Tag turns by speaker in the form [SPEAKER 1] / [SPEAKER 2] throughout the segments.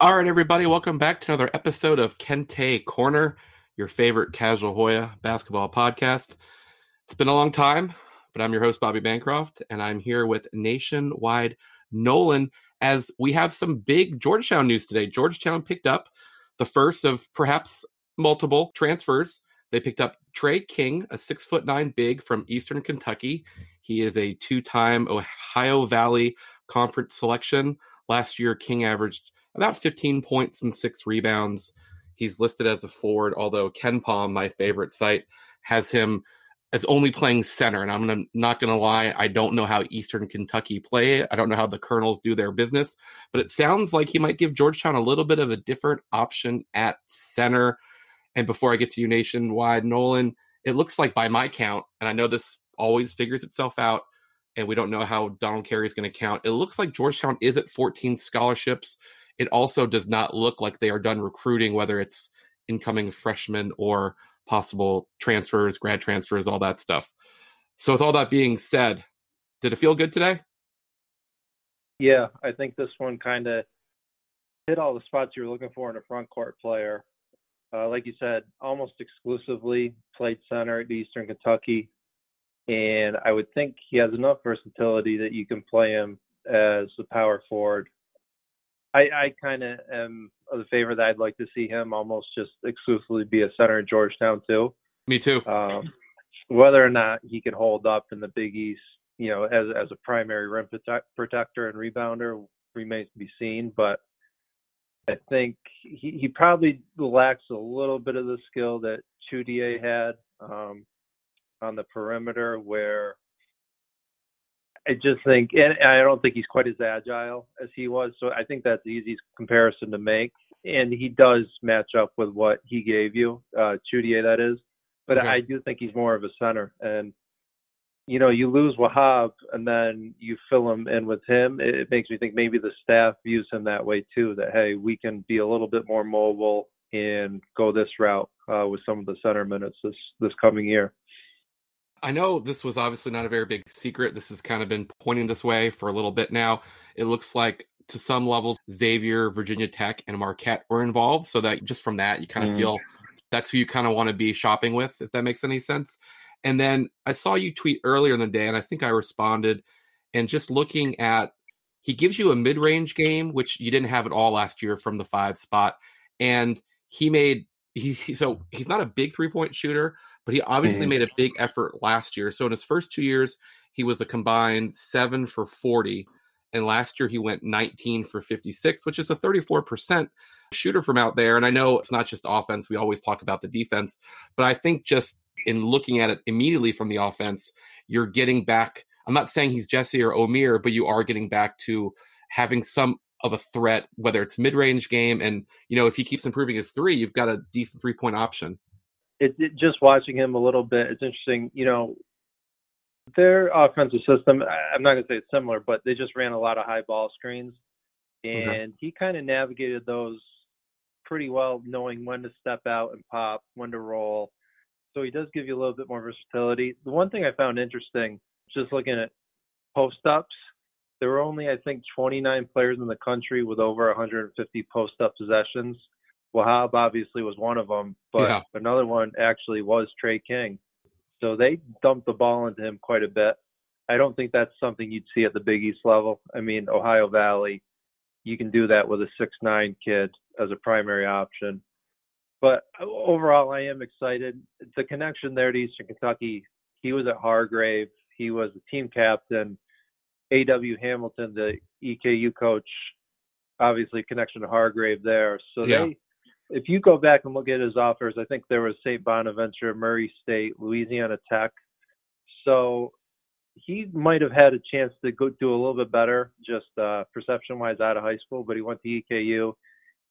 [SPEAKER 1] All right, everybody, welcome back to another episode of Kente Corner, your favorite casual Hoya basketball podcast. It's been a long time, but I'm your host, Bobby Bancroft, and I'm here with Nationwide Nolan as we have some big Georgetown news today. Georgetown picked up the first of perhaps multiple transfers. They picked up Tre King, a six foot nine big from Eastern Kentucky. He is a two time Ohio Valley Conference selection. Last year, King averaged about 15 points and six rebounds. He's listed as a forward, although KenPom, my favorite site, has him as only playing center. And I'm gonna, not going to lie, I don't know how Eastern Kentucky play. I don't know how the Colonels do their business, but it sounds like he might give Georgetown a little bit of a different option at center. And before I get to you nationwide, Nolan, it looks like by my count, and I know this always figures itself out, and we don't know how Donald Carey is going to count. It looks like Georgetown is at 14 scholarships it also does not look like they are done recruiting, whether it's incoming freshmen or possible transfers, grad transfers, all that stuff. So, with all that being said, did it feel good today?
[SPEAKER 2] Yeah, I think this one kind of hit all the spots you were looking for in a front court player. Uh, like you said, almost exclusively played center at Eastern Kentucky. And I would think he has enough versatility that you can play him as a power forward I, I kind of am of the favor that I'd like to see him almost just exclusively be a center in Georgetown too.
[SPEAKER 1] Me too.
[SPEAKER 2] Um, whether or not he can hold up in the Big East, you know, as as a primary rim protect, protector and rebounder remains to be seen. But I think he, he probably lacks a little bit of the skill that Chudier had um, on the perimeter, where I just think, and I don't think he's quite as agile as he was. So I think that's the easiest comparison to make. And he does match up with what he gave you, uh, Chudier, that is. But okay. I do think he's more of a center. And, you know, you lose Wahab and then you fill him in with him. It, it makes me think maybe the staff views him that way too, that, hey, we can be a little bit more mobile and go this route uh, with some of the center minutes this, this coming year.
[SPEAKER 1] I know this was obviously not a very big secret. This has kind of been pointing this way for a little bit now. It looks like to some levels, Xavier, Virginia Tech, and Marquette were involved. So that just from that, you kind of mm. feel that's who you kind of want to be shopping with, if that makes any sense. And then I saw you tweet earlier in the day, and I think I responded. And just looking at, he gives you a mid range game, which you didn't have at all last year from the five spot. And he made he, so he's not a big three point shooter, but he obviously mm-hmm. made a big effort last year. So in his first two years, he was a combined seven for 40. And last year he went 19 for 56, which is a 34% shooter from out there. And I know it's not just offense. We always talk about the defense, but I think just in looking at it immediately from the offense, you're getting back. I'm not saying he's Jessie or Omer, but you are getting back to having some of a threat, whether it's mid range game. And, you know, if he keeps improving his three, you've got a decent three point option.
[SPEAKER 2] It, it, just watching him a little bit, it's interesting. You know, their offensive system, I'm not going to say it's similar, but they just ran a lot of high ball screens. And okay. he kind of navigated those pretty well, knowing when to step out and pop, when to roll. So he does give you a little bit more versatility. The one thing I found interesting, just looking at post ups, there were only, I think, 29 players in the country with over 150 post up possessions. Wahab obviously was one of them, but yeah. another one actually was Tre King. So they dumped the ball into him quite a bit. I don't think that's something you'd see at the Big East level. I mean, Ohio Valley, you can do that with a six nine kid as a primary option. But overall, I am excited. The connection there to Eastern Kentucky. He was at Hargrave. He was the team captain. A.W. Hamilton, the EKU coach, obviously connection to Hargrave there. So yeah. they, if you go back and look at his offers, I think there was St. Bonaventure, Murray State, Louisiana Tech. So he might have had a chance to go do a little bit better, just uh, perception wise, out of high school. But he went to EKU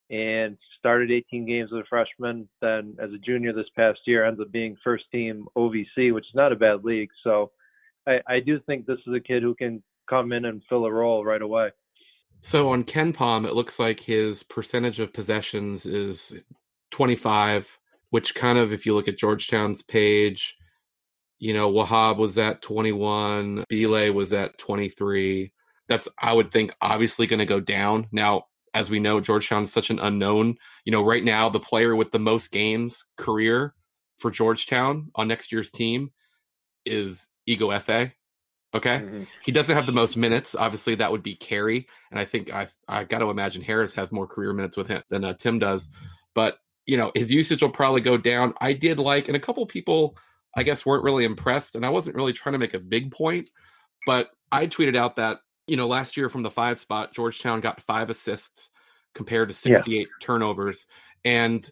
[SPEAKER 2] and started 18 games as a freshman. Then, as a junior this past year, ends up being first team OVC, which is not a bad league. So I, I do think this is a kid who can come in and fill a role right away.
[SPEAKER 1] So on KenPom, it looks like his percentage of possessions is 25, which kind of, if you look at Georgetown's page, you know, Wahab was at 21, Bile was at 23. That's, I would think, obviously going to go down. Now, as we know, Georgetown is such an unknown. You know, right now the player with the most games career for Georgetown on next year's team is Ighoefe. Okay, mm-hmm. he doesn't have the most minutes. Obviously, that would be Carey, and I think I I got to imagine Harris has more career minutes with him than uh, Tim does. But you know, his usage will probably go down. I did like, and a couple people I guess weren't really impressed, and I wasn't really trying to make a big point, but I tweeted out that you know last year from the five spot, Georgetown got five assists compared to 68 yeah. turnovers, and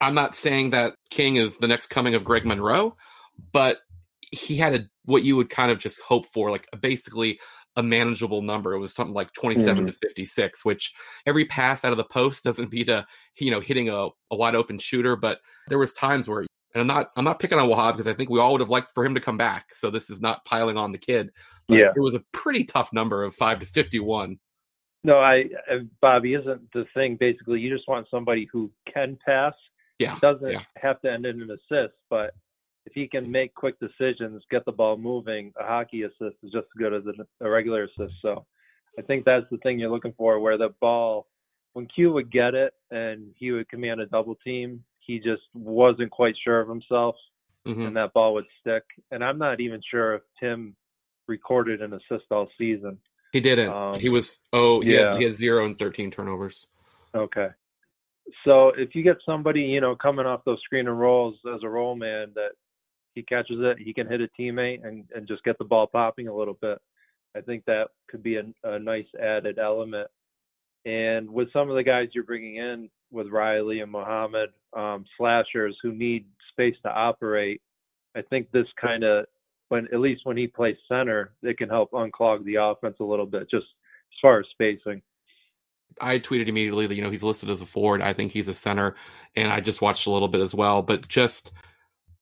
[SPEAKER 1] I'm not saying that King is the next coming of Greg Monroe, but he had a what you would kind of just hope for, like basically a manageable number. It was something like 27 mm-hmm. to 56, which every pass out of the post doesn't beat a you know hitting a, a wide open shooter, but there was times where and I'm not I'm not picking on Wahab because I think we all would have liked for him to come back. So this is not piling on the kid.
[SPEAKER 2] yeah,
[SPEAKER 1] it was a pretty tough number of five to 51.
[SPEAKER 2] No, I Bobby isn't the thing. Basically, you just want somebody who can pass.
[SPEAKER 1] Yeah,
[SPEAKER 2] doesn't
[SPEAKER 1] yeah.
[SPEAKER 2] have to end in an assist, but if he can make quick decisions, get the ball moving, a hockey assist is just as good as a, regular assist. So I think that's the thing you're looking for, where the ball, when Q would get it and he would command a double team, he just wasn't quite sure of himself, mm-hmm. and that ball would stick. And I'm not even sure if Tim recorded an assist all season.
[SPEAKER 1] He didn't. Um, he was oh he yeah. Had, he had zero and thirteen turnovers.
[SPEAKER 2] Okay. So if you get somebody you know coming off those screen and rolls as a roll man that he catches it, he can hit a teammate and and just get the ball popping a little bit. I think that could be a, a nice added element. And with some of the guys you're bringing in, with Riley and Mohammed, um, slashers who need space to operate. I think this kind of, when at least when he plays center, it can help unclog the offense a little bit, just as far as spacing.
[SPEAKER 1] I tweeted immediately that you know he's listed as a forward. I think he's a center, and I just watched a little bit as well. But just,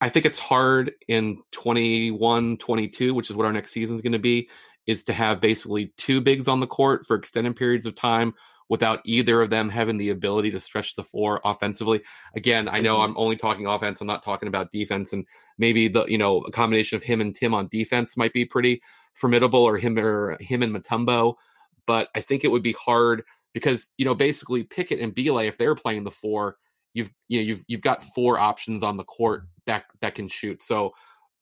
[SPEAKER 1] I think it's hard in 21, 22, which is what our next season is going to be, is to have basically two bigs on the court for extended periods of time without either of them having the ability to stretch the floor offensively. Again, I know mm-hmm. I'm only talking offense. I'm not talking about defense. And maybe the you know a combination of him and Tim on defense might be pretty formidable, or him or him and Mutombo. But I think it would be hard because you know basically Pickett and Bile, if they're playing the four, you've you know you've you've got four options on the court that that can shoot. So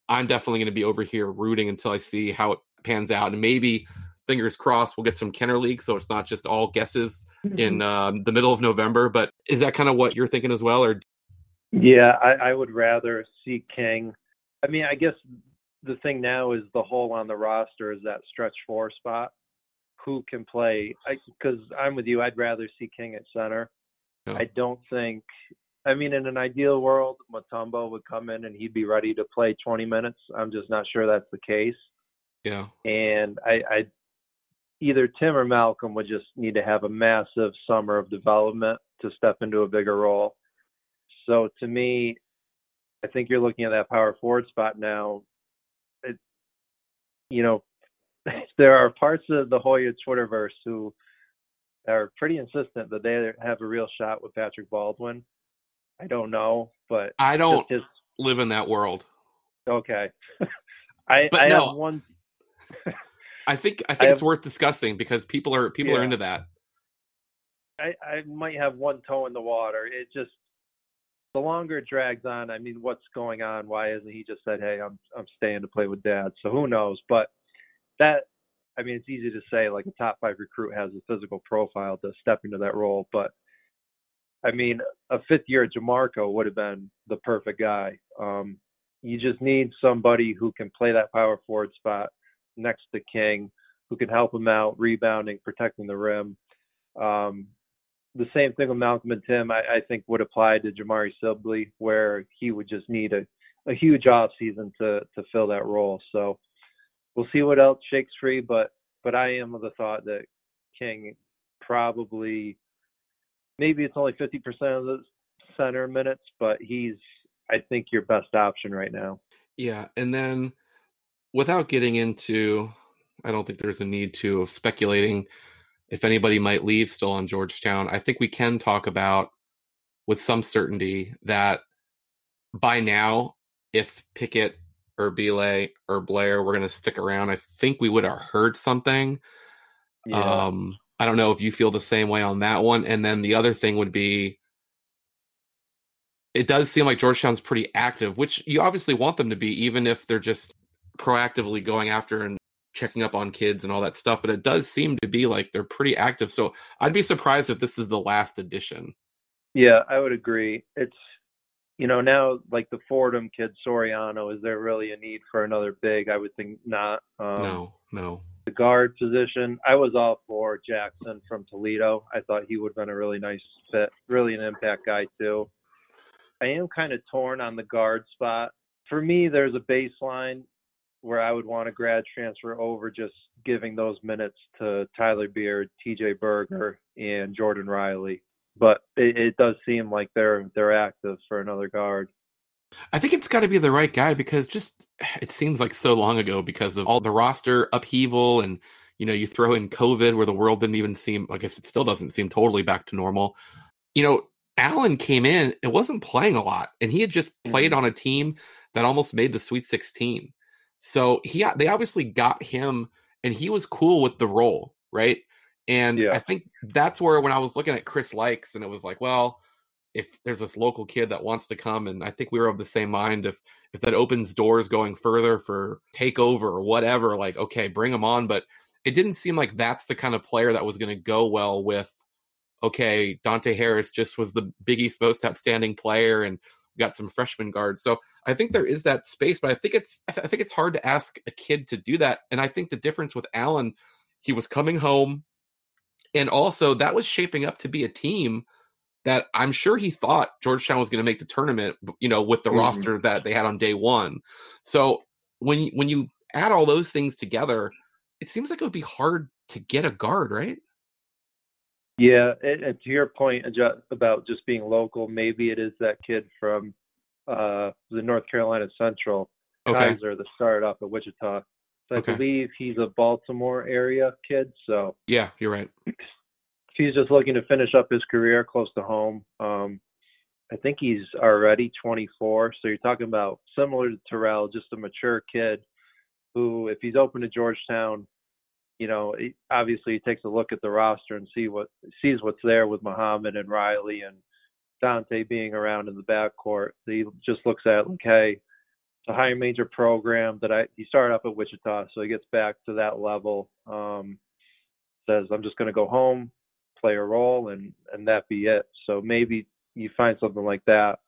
[SPEAKER 1] I'm definitely going to be over here rooting until I see how it pans out, and maybe fingers crossed we'll get some Kenner League, so it's not just all guesses mm-hmm. in um, the middle of November. But is that kind of what you're thinking as well, or?
[SPEAKER 2] Yeah, I, I would rather see King. I mean, I guess the thing now is the hole on the roster is that stretch four spot. Who can play? Because I'm with you. I'd rather see King at center. I don't think. I mean, in an ideal world, Mutombo would come in and he'd be ready to play 20 minutes. I'm just not sure that's the case.
[SPEAKER 1] Yeah.
[SPEAKER 2] And I, I either Tim or Malcolm would just need to have a massive summer of development to step into a bigger role. So to me, I think you're looking at that power forward spot now. It, you know, there are parts of the Hoya Twitterverse who are pretty insistent that they have a real shot with Patrick Baldwin. I don't know, but
[SPEAKER 1] I don't just, live in that world.
[SPEAKER 2] Okay, I,
[SPEAKER 1] but
[SPEAKER 2] I
[SPEAKER 1] no.
[SPEAKER 2] have one.
[SPEAKER 1] I think I think I it's worth discussing because people are people yeah. are into that.
[SPEAKER 2] I, I might have one toe in the water. It just the longer it drags on, I mean, what's going on? Why isn't he just said, "Hey, I'm I'm staying to play with Dad"? So who knows? But that, I mean, it's easy to say like a top five recruit has a physical profile to step into that role, but I mean, a fifth year Jamorko would have been the perfect guy. Um, you just need somebody who can play that power forward spot next to King, who can help him out, rebounding, protecting the rim. Um, the same thing with Malcolm and Tim, I, I think would apply to Jamari Sibley, where he would just need a, a huge off season to to fill that role. So we'll see what else shakes free, but but I am of the thought that King probably maybe it's only 50% of the center minutes, but he's I think your best option right now.
[SPEAKER 1] Yeah, and then without getting into, I don't think there's a need to of speculating if anybody might leave still on Georgetown. I think we can talk about with some certainty that by now, if Pickett or Bile or Blair were going to stick around, I think we would have heard something. Yeah. Um, I don't know if you feel the same way on that one. And then the other thing would be it does seem like Georgetown's pretty active, which you obviously want them to be, even if they're just proactively going after and checking up on kids and all that stuff. But it does seem to be like they're pretty active. So I'd be surprised if this is the last edition.
[SPEAKER 2] Yeah, I would agree. It's you know now like the Fordham kid Soriano. Is there really a need for another big? I would think not.
[SPEAKER 1] Um, no, no.
[SPEAKER 2] The guard position, I was all for Jackson from Toledo. I thought he would have been a really nice fit, really an impact guy too. I am kind of torn on the guard spot. For me, there's a baseline where I would want a grad transfer over just giving those minutes to Tyler Beard, TJ Berger, and Jordan Riley. But it, it does seem like they're they're active for another guard.
[SPEAKER 1] I think it's got to be the right guy because just it seems like so long ago because of all the roster upheaval and you know you throw in COVID where the world didn't even seem I guess it still doesn't seem totally back to normal. You know, Allen came in and wasn't playing a lot, and he had just played mm-hmm. on a team that almost made the Sweet 16. So he they obviously got him, and he was cool with the role, right? And yeah. I think that's where when I was looking at Chris Lykes, and it was like, well, if there's this local kid that wants to come, and I think we were of the same mind. If if that opens doors going further for takeover or whatever, like okay, bring him on. But it didn't seem like that's the kind of player that was going to go well with okay, Dante Harris just was the Big East most outstanding player, and we got some freshman guards. So I think there is that space, but I think it's I, th- I think it's hard to ask a kid to do that. And I think the difference with Allen, he was coming home, and also that was shaping up to be a team that I'm sure he thought Georgetown was going to make the tournament. You know, with the mm-hmm. roster that they had on day one. So when when you add all those things together, it seems like it would be hard to get a guard, right?
[SPEAKER 2] Yeah, and, and to your point about just being local, maybe it is that kid from uh, the North Carolina Central, okay. Kaiser, the start up at Wichita. So I okay. believe he's a Baltimore area kid. So
[SPEAKER 1] yeah, you're right.
[SPEAKER 2] He's just looking to finish up his career close to home. Um, I think he's already 24. So you're talking about similar to Terrell, just a mature kid who, if he's open to Georgetown, you know, obviously he takes a look at the roster and see what sees what's there with Mohammed and Riley and Dante being around in the backcourt. He just looks at like, hey, it's a higher major program that I he started up at Wichita, so he gets back to that level. Um, says I'm just going to go home, play a role, and and that be it. So maybe you find something like that,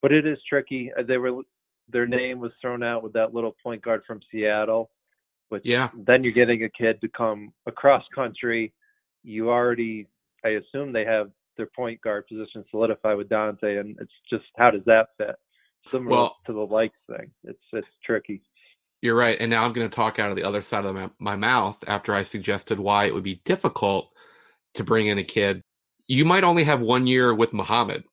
[SPEAKER 2] but it is tricky. Uh, they were their name was thrown out with that little point guard from Seattle which
[SPEAKER 1] yeah.
[SPEAKER 2] then you're getting a kid to come across country. You already, I assume they have their point guard position solidified with Dante, and it's just how does that fit? Similar well, to the Lykes thing, it's it's tricky.
[SPEAKER 1] You're right, and now I'm going to talk out of the other side of my, my mouth after I suggested why it would be difficult to bring in a kid. You might only have one year with Mohammed,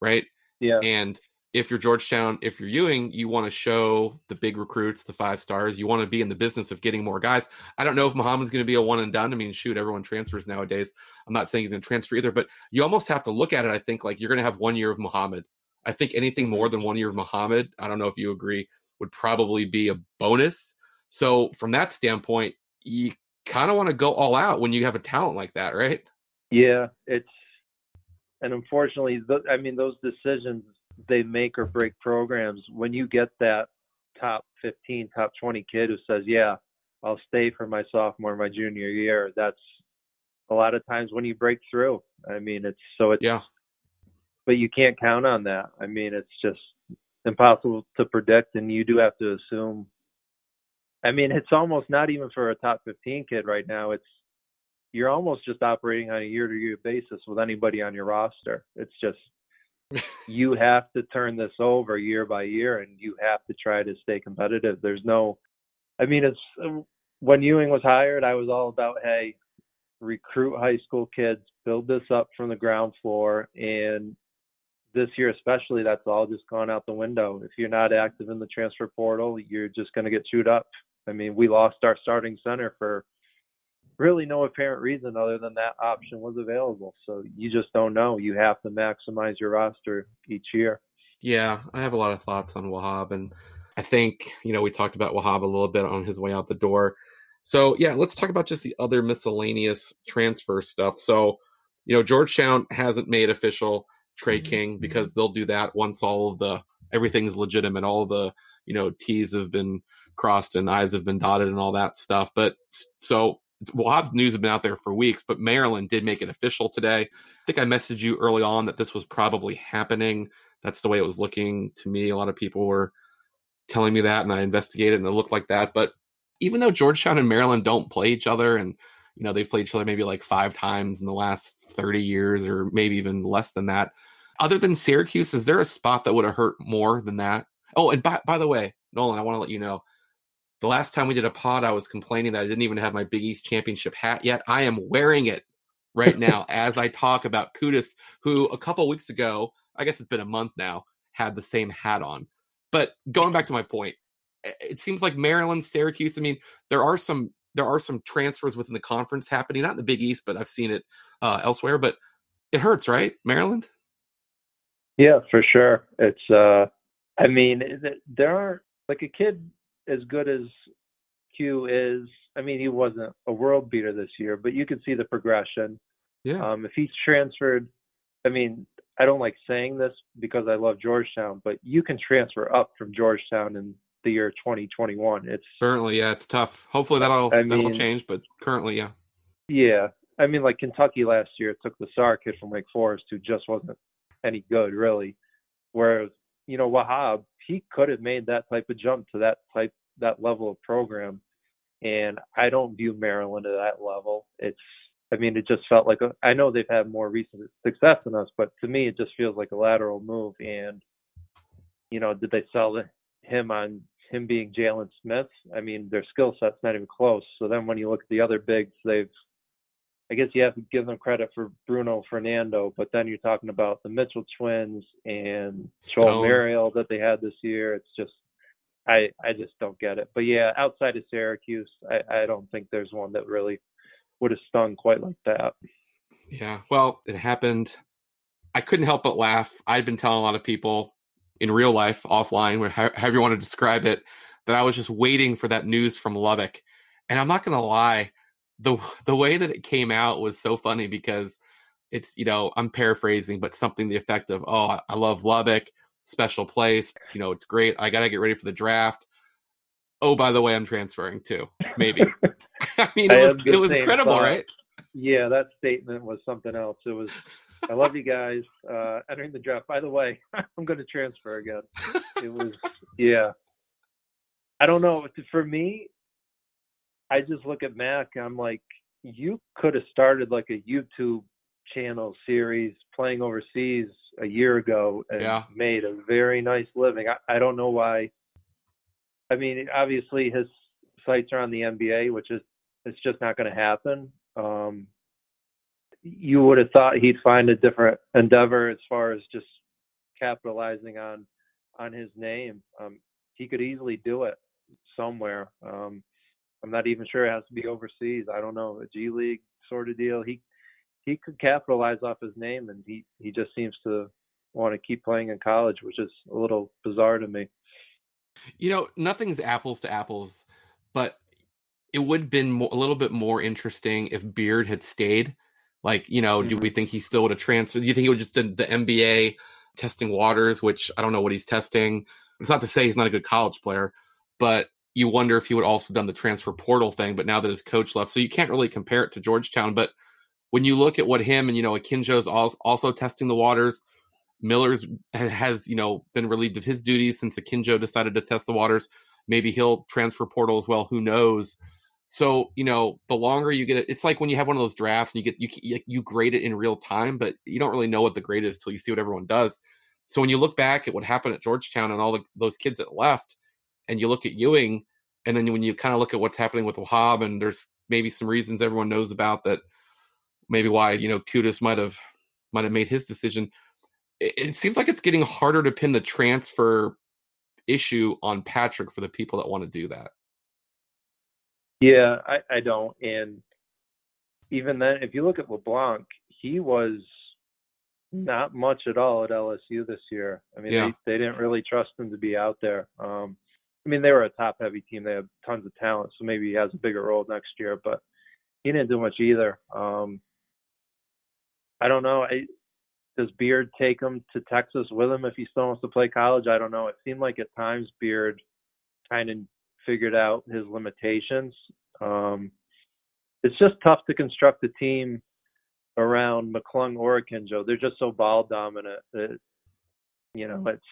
[SPEAKER 1] right?
[SPEAKER 2] Yeah.
[SPEAKER 1] And if you're Georgetown, if you're Ewing, you want to show the big recruits, the five stars. You want to be in the business of getting more guys. I don't know if Mohammed's going to be a one and done. I mean, shoot, everyone transfers nowadays. I'm not saying he's going to transfer either, but you almost have to look at it. I think like you're going to have one year of Mohammed. I think anything mm-hmm. more than one year of Mohammed, I don't know if you agree, would probably be a bonus. So from that standpoint, you kind of want to go all out when you have a talent like that, right?
[SPEAKER 2] Yeah, it's and unfortunately, I mean, those decisions they make or break programs when you get that top 15 top 20 kid who says yeah i'll stay for my sophomore my junior year that's a lot of times when you break through i mean it's so it's
[SPEAKER 1] yeah
[SPEAKER 2] but you can't count on that i mean it's just impossible to predict and you do have to assume i mean it's almost not even for a top 15 kid right now it's you're almost just operating on a year to year basis with anybody on your roster it's just you have to turn this over year by year and you have to try to stay competitive. There's no, I mean, it's when Ewing was hired, I was all about, hey, recruit high school kids, build this up from the ground floor. And this year, especially, that's all just gone out the window. If you're not active in the transfer portal, you're just going to get chewed up. I mean, we lost our starting center for really no apparent reason other than that option was available. So you just don't know. You have to maximize your roster each year.
[SPEAKER 1] Yeah, I have a lot of thoughts on Wahab, and I think you know we talked about Wahab a little bit on his way out the door. So yeah, let's talk about just the other miscellaneous transfer stuff. So, you know, Georgetown hasn't made official Tre mm-hmm. King because they'll do that once all of the everything's legitimate, all the you know T's have been crossed and I's have been dotted and all that stuff. But so Wahab's news have been out there for weeks, but Maryland did make it official today. I think I messaged you early on that this was probably happening. That's the way it was looking to me. A lot of people were telling me that, and I investigated, and it looked like that. But even though Georgetown and Maryland don't play each other, and you know they've played each other maybe like five times in the last 30 years, or maybe even less than that. Other than Syracuse, is there a spot that would have hurt more than that? Oh, and by, by the way, Nolan, I want to let you know the last time we did a pod, I was complaining that I didn't even have my Big East championship hat yet. I am wearing it right now as I talk about Qudus, who a couple weeks ago, I guess it's been a month now, had the same hat on. But going back to my point, it seems like Maryland, Syracuse. I mean, there are some there are some transfers within the conference happening, not in the Big East, but I've seen it uh, elsewhere. But it hurts, right, Maryland?
[SPEAKER 2] Yeah, for sure. It's. uh I mean, there are like a kid as good as Q is. I mean, he wasn't a world beater this year, but you can see the progression.
[SPEAKER 1] Yeah.
[SPEAKER 2] Um, if he's transferred, I mean, I don't like saying this because I love Georgetown, but you can transfer up from Georgetown in the year 2021. It's
[SPEAKER 1] certainly, yeah, it's tough. Hopefully that'll I that'll change, but currently, yeah.
[SPEAKER 2] Yeah, I mean, like Kentucky last year took the Sarr kid from Wake Forest, who just wasn't any good, really. Whereas, you know, Wahab, he could have made that type of jump to that type, that level of program. And I don't view Maryland at that level. It's, I mean, it just felt like a, I know they've had more recent success than us, but to me, it just feels like a lateral move. And, you know, did they sell him on him being Jalen Smith, I mean, their skill set's not even close. So then when you look at the other bigs, they've, I guess you have to give them credit for Bruno Fernando, but then you're talking about the Mitchell twins and Chol Marial that they had this year. It's just, I, I just don't get it. But yeah, outside of Syracuse, I, I don't think there's one that really would have stung quite like that.
[SPEAKER 1] Yeah, well, it happened. I couldn't help but laugh. I'd been telling a lot of people in real life, offline, however you want to describe it, that I was just waiting for that news from Lubbock. And I'm not going to lie, the the way that it came out was so funny because it's you know I'm paraphrasing, but something the effect of oh I love Lubbock, special place, you know it's great. I got to get ready for the draft. Oh by the way, I'm transferring too. Maybe. I mean it was it was incredible, thought. right?
[SPEAKER 2] Yeah, that statement was something else. It was I love you guys. Uh, entering the draft. By the way, I'm going to transfer again. It was, yeah. I don't know. For me, I just look at Mac. I'm like, you could have started like a YouTube channel series playing overseas a year ago and
[SPEAKER 1] yeah.
[SPEAKER 2] made a very nice living. I, I don't know why. I mean, obviously his sights are on the NBA, which is it's just not going to happen. Um, you would have thought he'd find a different endeavor as far as just capitalizing on on his name. Um, he could easily do it somewhere. Um, I'm not even sure it has to be overseas. I don't know a G League sort of deal. He he could capitalize off his name, and he he just seems to want to keep playing in college, which is a little bizarre to me.
[SPEAKER 1] You know, nothing's apples to apples, but it would have been more, a little bit more interesting if Beard had stayed like, you know, mm-hmm. do we think he still would have transferred? Do you think he would just did the NBA testing waters, which I don't know what he's testing. It's not to say he's not a good college player, but you wonder if he would also done the transfer portal thing. But now that his coach left, so you can't really compare it to Georgetown. But when you look at what him and you know Akinjo's also testing the waters, Miller's has you know been relieved of his duties since Akinjo decided to test the waters. Maybe he'll transfer portal as well. Who knows? So you know, the longer you get it, it's like when you have one of those drafts and you get you you grade it in real time, but you don't really know what the grade is till you see what everyone does. So when you look back at what happened at Georgetown and all the, those kids that left, and you look at Ewing, and then when you kind of look at what's happening with Wahab, and there's maybe some reasons everyone knows about that, maybe why you know Qudus might have might have made his decision. It, it seems like it's getting harder to pin the transfer issue on Patrick for the people that want to do that.
[SPEAKER 2] Yeah, I, I don't. And even then, if you look at LeBlanc, he was not much at all at LSU this year. I mean, yeah. they, they didn't really trust him to be out there. Um, I mean, they were a top heavy team. They have tons of talent, so maybe he has a bigger role next year. But he didn't do much either. Um, I don't know. I, does Beard take him to Texas with him if he still wants to play college? I don't know. It seemed like at times Beard kind of figured out his limitations. Um, it's just tough to construct a team around McClung or Akinjo. They're just so ball dominant that you know it's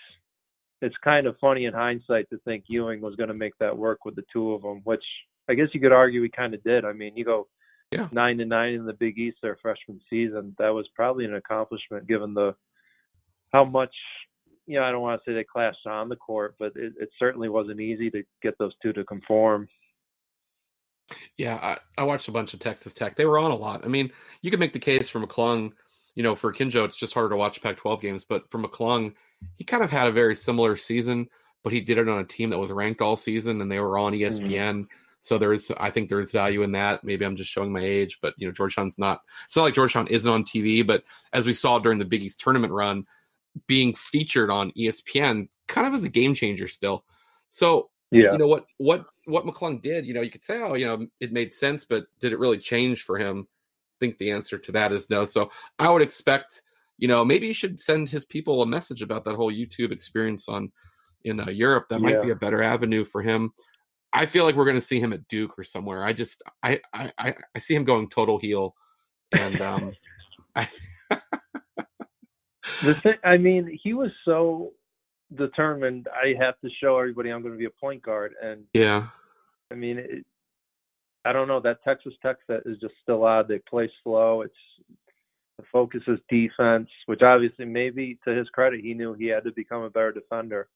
[SPEAKER 2] it's kind of funny in hindsight to think Ewing was going to make that work with the two of them, which I guess you could argue he kind of did. I mean, you go yeah. nine to nine in the Big East their freshman season. That was probably an accomplishment given the how much you know. I don't want to say they clashed on the court, but it, it certainly wasn't easy to get those two to conform.
[SPEAKER 1] Yeah, I, I, watched a bunch of Texas Tech. They were on a lot. I mean, you could make the case for McClung. You know, for Kinjo, it's just harder to watch Pac-12 games. But for McClung, he kind of had a very similar season, but he did it on a team that was ranked all season, and they were on ESPN. Mm-hmm. So there's, I think there's value in that. Maybe I'm just showing my age, but you know, Georgetown's not. It's not like Georgetown isn't on TV, but as we saw during the Big East tournament run, being featured on ESPN kind of as a game changer still. So yeah. you know what what what McClung did, you know, you could say, oh, you know, it made sense, but did it really change for him? Think the answer to that is no. So I would expect, you know, maybe you should send his people a message about that whole YouTube experience on in uh, Europe. That might be a better avenue for him. I feel like we're going to see him at Duke or somewhere. I just I I I see him going total heel, and um, I.
[SPEAKER 2] the thing, I mean, he was so determined. I have to show everybody I'm going to be a point guard, and
[SPEAKER 1] yeah,
[SPEAKER 2] I mean, it, I don't know that Texas Tech set is just still odd. They play slow. It's the focus is defense, which obviously maybe to his credit he knew he had to become a better defender,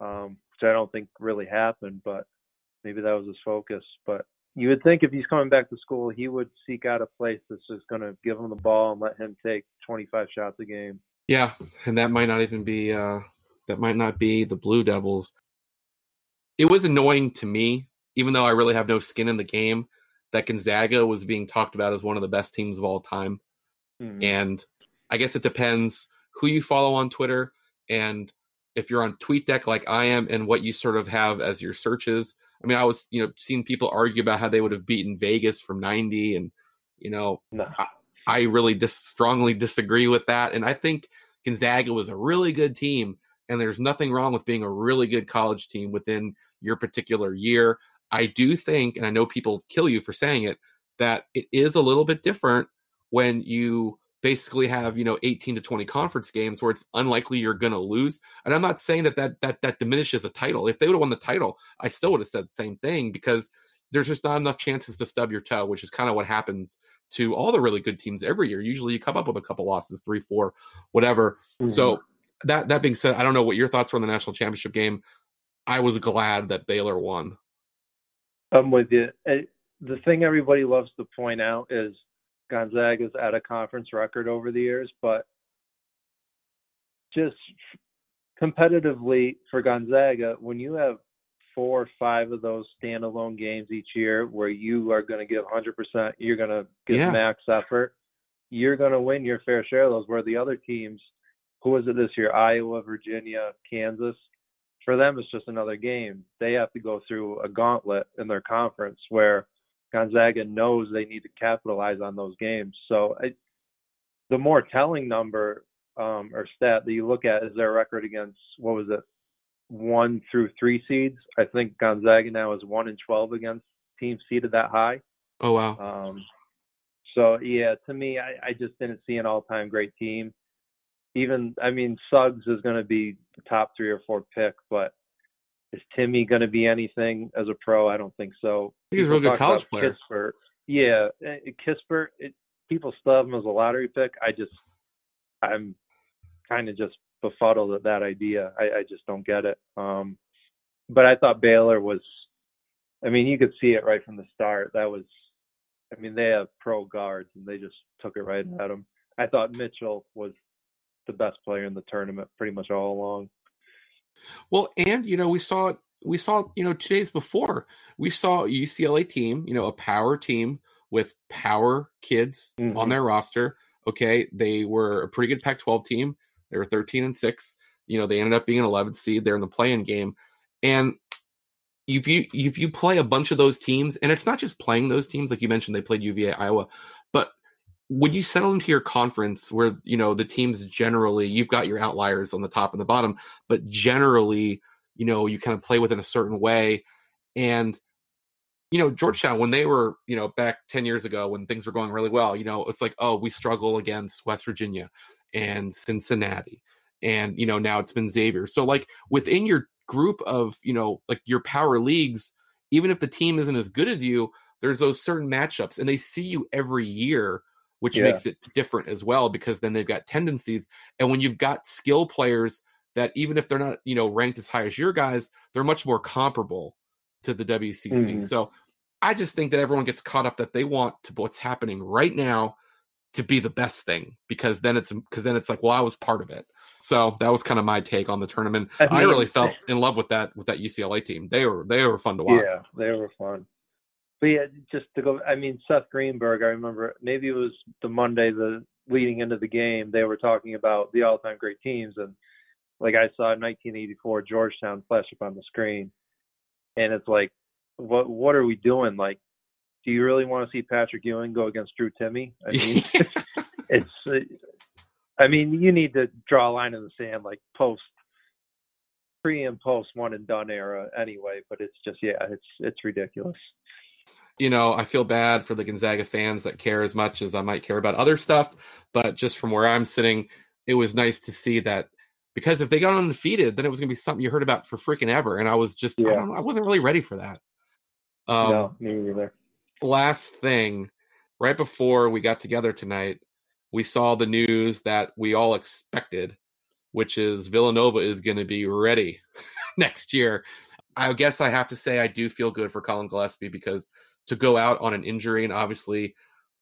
[SPEAKER 2] um, which I don't think really happened, but maybe that was his focus. But you would think if he's coming back to school, he would seek out a place that's just going to give him the ball and let him take 25 shots a game.
[SPEAKER 1] Yeah, and that might not even be uh, that might not be the Blue Devils. It was annoying to me, even though I really have no skin in the game, that Gonzaga was being talked about as one of the best teams of all time. Mm-hmm. And I guess it depends who you follow on Twitter and if you're on TweetDeck like I am and what you sort of have as your searches. I mean, I was, you know, seeing people argue about how they would have beaten Vegas from 90 and, you know, no. I, I, really dis- strongly disagree with that. And I think Gonzaga was a really good team and there's nothing wrong with being a really good college team within your particular year. I do think, and I know people kill you for saying it, that it is a little bit different when you basically have you know 18 to 20 conference games where it's unlikely you're going to lose and i'm not saying that that that that diminishes a title. If they would have won the title i still would have said the same thing because there's just not enough chances to stub your toe which is kind of what happens to all the really good teams every year. Usually you come up with a couple losses three four whatever. Mm-hmm. so that that being said i don't know what your thoughts were on the national championship game. I was glad that baylor won
[SPEAKER 2] i'm with you the thing everybody loves to point out is Gonzaga's at a conference record over the years, but just competitively for Gonzaga, when you have four or five of those standalone games each year where you are going to give 100%, you're going to give yeah. max effort, you're going to win your fair share of those. Where the other teams, who was it this year? Iowa, Virginia, Kansas. For them, it's just another game. They have to go through a gauntlet in their conference where Gonzaga knows they need to capitalize on those games. So I, the more telling number um, or stat that you look at is their record against what was it, one through three seeds. I think Gonzaga now is one and twelve against teams seeded that high.
[SPEAKER 1] Oh wow.
[SPEAKER 2] Um, so yeah, to me, I, I just didn't see an all-time great team. Even I mean, Suggs is going to be the top three or four pick, but is Timme going to be anything as a pro? I don't think so.
[SPEAKER 1] He's a real good college player. Kispert.
[SPEAKER 2] Yeah, eh, Kispert. It, people stub him as a lottery pick. I just, I'm kind of just befuddled at that idea. I, I just don't get it. Um, but I thought Baylor was. I mean, you could see it right from the start. That was. I mean, they have pro guards, and they just took it right at him. I thought Mitchell was the best player in the tournament pretty much all along.
[SPEAKER 1] Well, and you know, we saw we saw you know two days before we saw UCLA team, you know, a power team with power kids mm-hmm. on their roster. Okay, they were a pretty good Pac-12 team. They were 13 and six. You know, they ended up being an 11 seed. They're in the playing game, and if you if you play a bunch of those teams, and it's not just playing those teams, like you mentioned, they played UVA, Iowa, when you settle into your conference where you know the teams generally you've got your outliers on the top and the bottom but generally you know you kind of play within a certain way. And you know georgetown when they were you know back 10 years ago when things were going really well you know it's like oh we struggle against west virginia and cincinnati and you know now it's been xavier. So like within your group of you know like your power leagues even if the team isn't as good as you there's those certain matchups and they see you every year which yeah. makes it different as well because then they've got tendencies. And when you've got skill players that even if they're not, you know, ranked as high as your guys, they're much more comparable to the WCC. Mm-hmm. So I just think that everyone gets caught up that they want to what's happening right now to be the best thing because then it's because then it's like, well, I was part of it. So that was kind of my take on the tournament. I, mean, I really felt in love with that with that UCLA team. They were they were fun to watch.
[SPEAKER 2] Yeah, they were fun but yeah, just to go. I mean, Seth Greenberg. I remember maybe it was the Monday, the leading into the game. They were talking about the all-time great teams, and like I saw 1984 Georgetown flash up on the screen, and it's like, what what are we doing? Like, do you really want to see Patrick Ewing go against Drew Timme? I mean, it's. I mean, you need to draw a line in the sand, like post pre and post one and done era anyway. But it's just yeah, it's it's ridiculous
[SPEAKER 1] you know, I feel bad for the Gonzaga fans that care as much as I might care about other stuff. But just from where I'm sitting, it was nice to see that because if they got undefeated, then it was going to be something you heard about for freaking ever. And I was just, yeah. I, don't I wasn't really ready for that.
[SPEAKER 2] Um, no, me neither.
[SPEAKER 1] Last thing, right before we got together tonight, we saw the news that we all expected, which is Villanova is going to be ready next year. I guess I have to say I do feel good for Collin Gillespie because to go out on an injury. And obviously,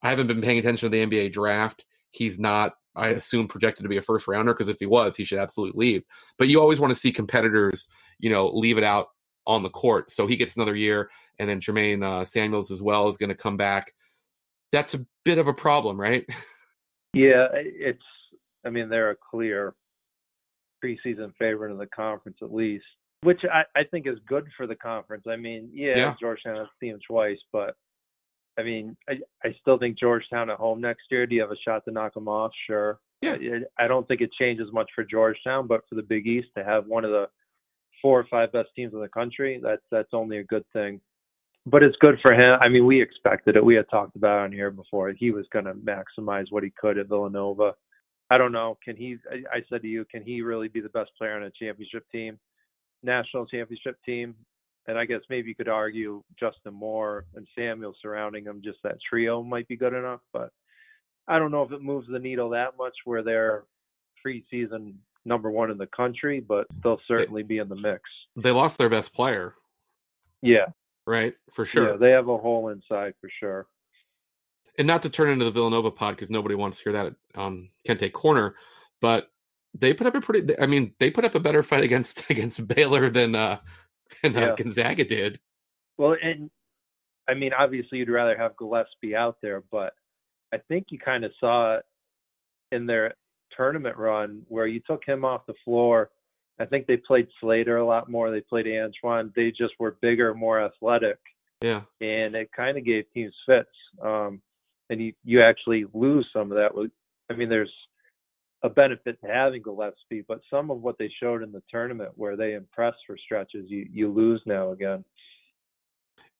[SPEAKER 1] I haven't been paying attention to the NBA draft. He's not, I assume, projected to be a first rounder because if he was, he should absolutely leave. But you always want to see competitors, you know, leave it out on the court. So he gets another year, and then Jermaine uh, Samuels as well is going to come back. That's a bit of a problem, right?
[SPEAKER 2] Yeah, it's. I mean, they're a clear preseason favorite in the conference, at least which I, I think is good for the conference. I mean, yeah, yeah. Georgetown has seen them twice, but I mean, I, I still think Georgetown at home next year. Do you have a shot to knock them off? Sure.
[SPEAKER 1] Yeah.
[SPEAKER 2] I, I don't think it changes much for Georgetown, but for the Big East to have one of the four or five best teams in the country, that's that's only a good thing. But it's good for him. I mean, we expected it. We had talked about on here before. He was going to maximize what he could at Villanova. I don't know. Can he? I, I said to you, can he really be the best player on a championship team? National championship team. And I guess maybe you could argue Justin Moore and Samuel surrounding him, just that trio might be good enough. But I don't know if it moves the needle that much where they're preseason number one in the country, but they'll certainly be in the mix.
[SPEAKER 1] They lost their best player.
[SPEAKER 2] Yeah.
[SPEAKER 1] Right? For sure.
[SPEAKER 2] Yeah, they have a hole inside for sure.
[SPEAKER 1] And not to turn into the Villanova pod because nobody wants to hear that on Kente Corner, but they put up a pretty. I mean, they put up a better fight against against Baylor than uh, than uh, Gonzaga did.
[SPEAKER 2] Well, and I mean, obviously, you'd rather have Gillespie out there, but I think you kind of saw it in their tournament run where you took him off the floor. I think they played Slater a lot more. They played Antoine. They just were bigger, more athletic.
[SPEAKER 1] Yeah.
[SPEAKER 2] And it kind of gave teams fits. Um, and you you actually lose some of that. I mean, there's a benefit to having Gillespie, but some of what they showed in the tournament where they impressed for stretches, you you lose now again.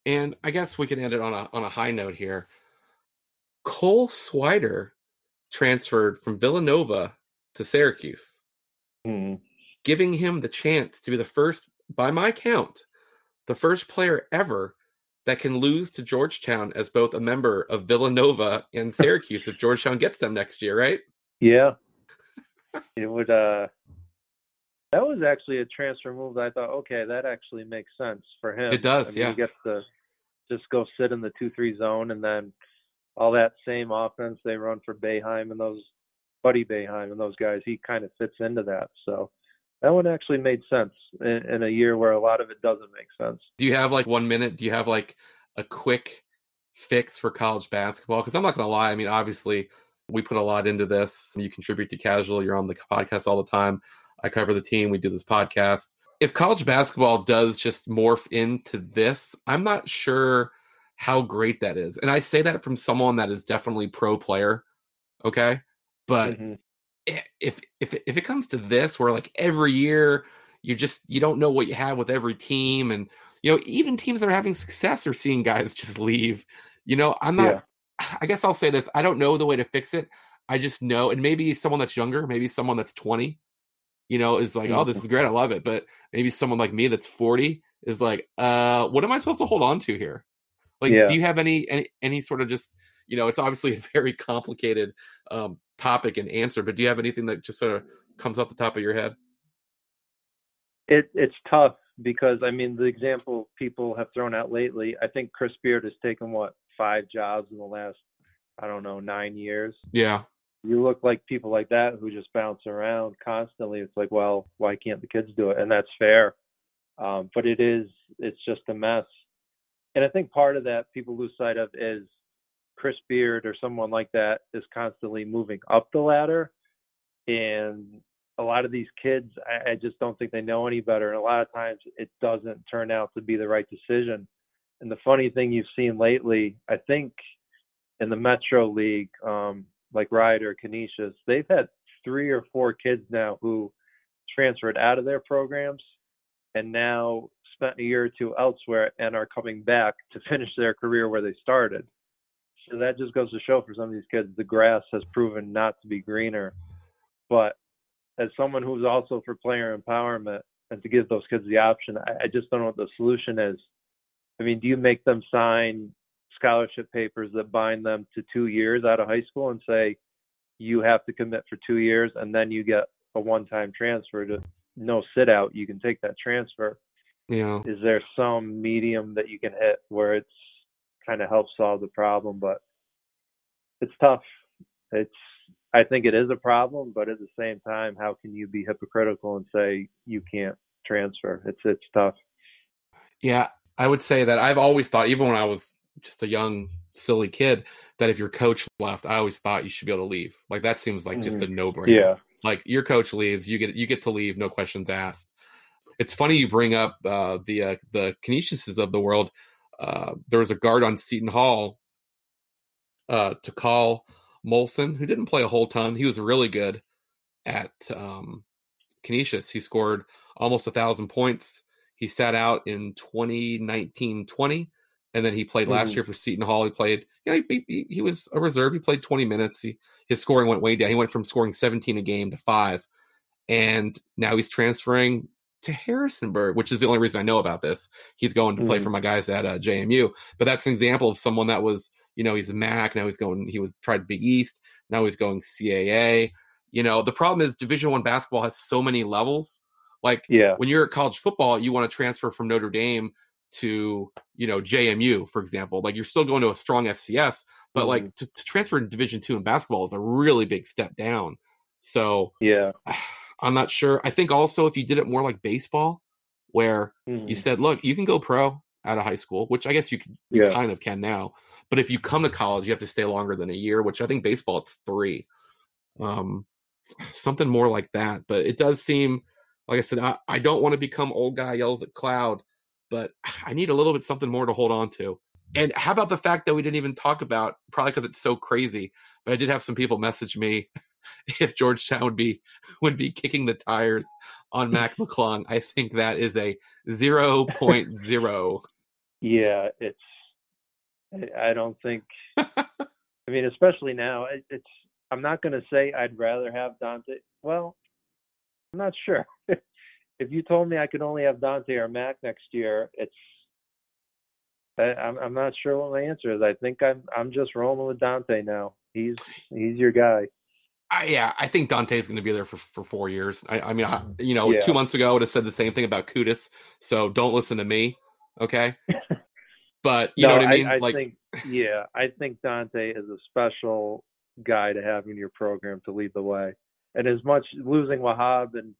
[SPEAKER 1] And I guess we can end it on a on a high note here. Cole Swider transferred from Villanova to Syracuse,
[SPEAKER 2] mm.
[SPEAKER 1] giving him the chance to be the first, by my count, the first player ever that can lose to Georgetown as both a member of Villanova and Syracuse if Georgetown gets them next year, right?
[SPEAKER 2] Yeah, it would uh that was actually a transfer move that I thought, okay, that actually makes sense for him.
[SPEAKER 1] It does,
[SPEAKER 2] I mean,
[SPEAKER 1] yeah.
[SPEAKER 2] He gets to just go sit in the two three zone and then all that same offense they run for Boeheim and those Buddy Boeheim and those guys, he kind of fits into that. So that one actually made sense in, in a year where a lot of it doesn't make sense.
[SPEAKER 1] Do you have like one minute? Do you have like a quick fix for college basketball? Because I'm not going to lie. I mean, obviously, we put a lot into this. You contribute to casual. You're on the podcast all the time. I cover the team. We do this podcast. if college basketball does just morph into this, I'm not sure how great that is. And I say that from someone that is definitely pro player. Okay. But mm-hmm. if if if it comes to this where like every year you just you don't know what you have with every team and you know even teams that are having success are seeing guys just leave. You know, I'm not yeah. I guess I'll say this. I don't know the way to fix it. I just know and maybe someone that's younger, maybe someone that's 20 you know, is like, oh, this mm-hmm. is great, I love it. But maybe someone like me that's 40 is like, uh, what am I supposed to hold on to here? Like, yeah. do you have any, any any sort of just, you know, it's obviously a very complicated um, topic and answer, but do you have anything that just sort of comes off the top of your head?
[SPEAKER 2] It it's tough because I mean the example people have thrown out lately. I think Chris Beard has taken what five jobs in the last I don't know nine years.
[SPEAKER 1] Yeah
[SPEAKER 2] you look like people like that who just bounce around constantly. It's like, well, why can't the kids do it? And that's fair. Um, but it is, it's just a mess. And I think part of that people lose sight of is Chris Beard or someone like that is constantly moving up the ladder. And a lot of these kids, I, I just don't think they know any better. And a lot of times it doesn't turn out to be the right decision. And the funny thing you've seen lately, I think in the Metro League, um, like Rider, Canisius, they've had three or four kids now who transferred out of their programs and now spent a year or two elsewhere and are coming back to finish their career where they started. So that just goes to show for some of these kids the grass has proven not to be greener. But as someone who's also for player empowerment and to give those kids the option, I, I just don't know what the solution is. I mean, do you make them sign scholarship papers that bind them to two years out of high school and say you have to commit for two years and then you get a one time transfer to no sit out you can take that transfer?
[SPEAKER 1] Yeah.
[SPEAKER 2] Is there some medium that you can hit where it's kind of helps solve the problem but it's tough. It's i think it is a problem but at the same time how can you be hypocritical and say you can't transfer? It's it's tough.
[SPEAKER 1] Yeah i would say that i've always thought even when i was just a young silly kid that if your coach left, I always thought you should be able to leave. Like that seems like mm-hmm. just a mm-hmm. no brainer.
[SPEAKER 2] Yeah.
[SPEAKER 1] Like your coach leaves, you get you get to leave, no questions asked. It's funny you bring up uh, the uh, the Canisiuses of the world. Uh, there was a guard on Seton Hall, uh, Takal Molson, who didn't play a whole ton. He was really good at um, Canisius. He scored almost a thousand points. He sat out in 2019 20 and then he played last mm-hmm. year for Seton Hall. He played, you know, he, he, he, was a reserve. He played 20 minutes. He, his scoring went way down. He went from scoring 17 a game to five, and now he's transferring to Harrisonburg, which is the only reason I know about this. He's going to play mm-hmm. for my guys at uh, JMU, but that's an example of someone that was, you know, he's a MAAC. Now he's going. He was tried Big East. Now he's going CAA. You know, the problem is Division One basketball has so many levels. Like,
[SPEAKER 2] yeah.
[SPEAKER 1] when you're at college football, you want to transfer from Notre Dame to you know JMU, for example. Like you're still going to a strong FCS, but mm-hmm. like to, to, transfer to Division two in basketball is a really big step down. So
[SPEAKER 2] yeah,
[SPEAKER 1] I'm not sure. I think also if you did it more like baseball, where mm-hmm. you said, look, you can go pro out of high school, which I guess you, can, you yeah. kind of can now. But if you come to college, you have to stay longer than a year, which I think baseball it's three. Um, something more like that. But it does seem, like I said, I, I don't want to become old guy yells at cloud but I need a little bit something more to hold on to. And how about the fact that we didn't even talk about, probably because it's so crazy, but I did have some people message me if Georgetown would be would be kicking the tires on Mac McClung. I think that is a 0.0.
[SPEAKER 2] yeah, it's I don't think I mean especially now it's I'm not going to say I'd rather have Dante. Well, I'm not sure. if you told me I could only have Dante or Mac next year, it's I, I'm I'm not sure what my answer is. I think I'm I'm just rolling with Dante now. He's he's your guy.
[SPEAKER 1] I, yeah, I think Dante's going to be there for, for four years. I, I mean, I, mm-hmm. you know, yeah. two months ago I would have said the same thing about Qudus. So don't listen to me, okay? But you no, know what I mean?
[SPEAKER 2] I, I
[SPEAKER 1] like,
[SPEAKER 2] think, yeah, I think Dante is a special guy to have in your program to lead the way. And as much losing Wahab and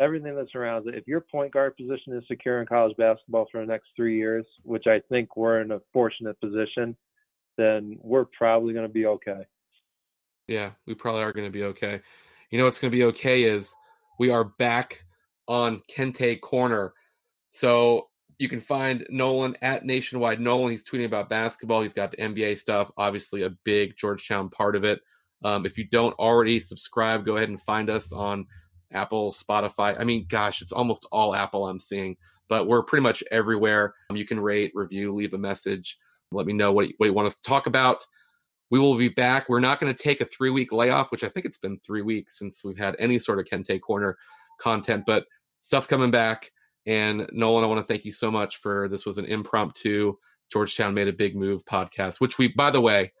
[SPEAKER 2] everything that surrounds it. If your point guard position is secure in college basketball for the next three years, which I think we're in a fortunate position, then we're probably going to be okay.
[SPEAKER 1] Yeah, we probably are going to be okay. You know what's going to be okay is we are back on Kente Corner. So you can find Nolan at Nationwide Nolan. He's tweeting about basketball. He's got the NBA stuff, obviously a big Georgetown part of it. Um, if you don't already subscribe, go ahead and find us on Apple, Spotify. I mean, gosh, it's almost all Apple I'm seeing, but we're pretty much everywhere. Um, you can rate, review, leave a message. Let me know what, what you want us to talk about. We will be back. We're not going to take a three week layoff, which I think it's been three weeks since we've had any sort of Kente Corner content, but stuff's coming back. And Nolan, I want to thank you so much for this was an impromptu Georgetown made a big move podcast, which we, by the way,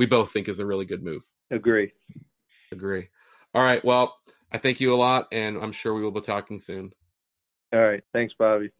[SPEAKER 1] we both think is a really good move.
[SPEAKER 2] Agree.
[SPEAKER 1] Agree. All right. Well, I thank you a lot, and I'm sure we will be talking soon.
[SPEAKER 2] All right. Thanks, Bobby.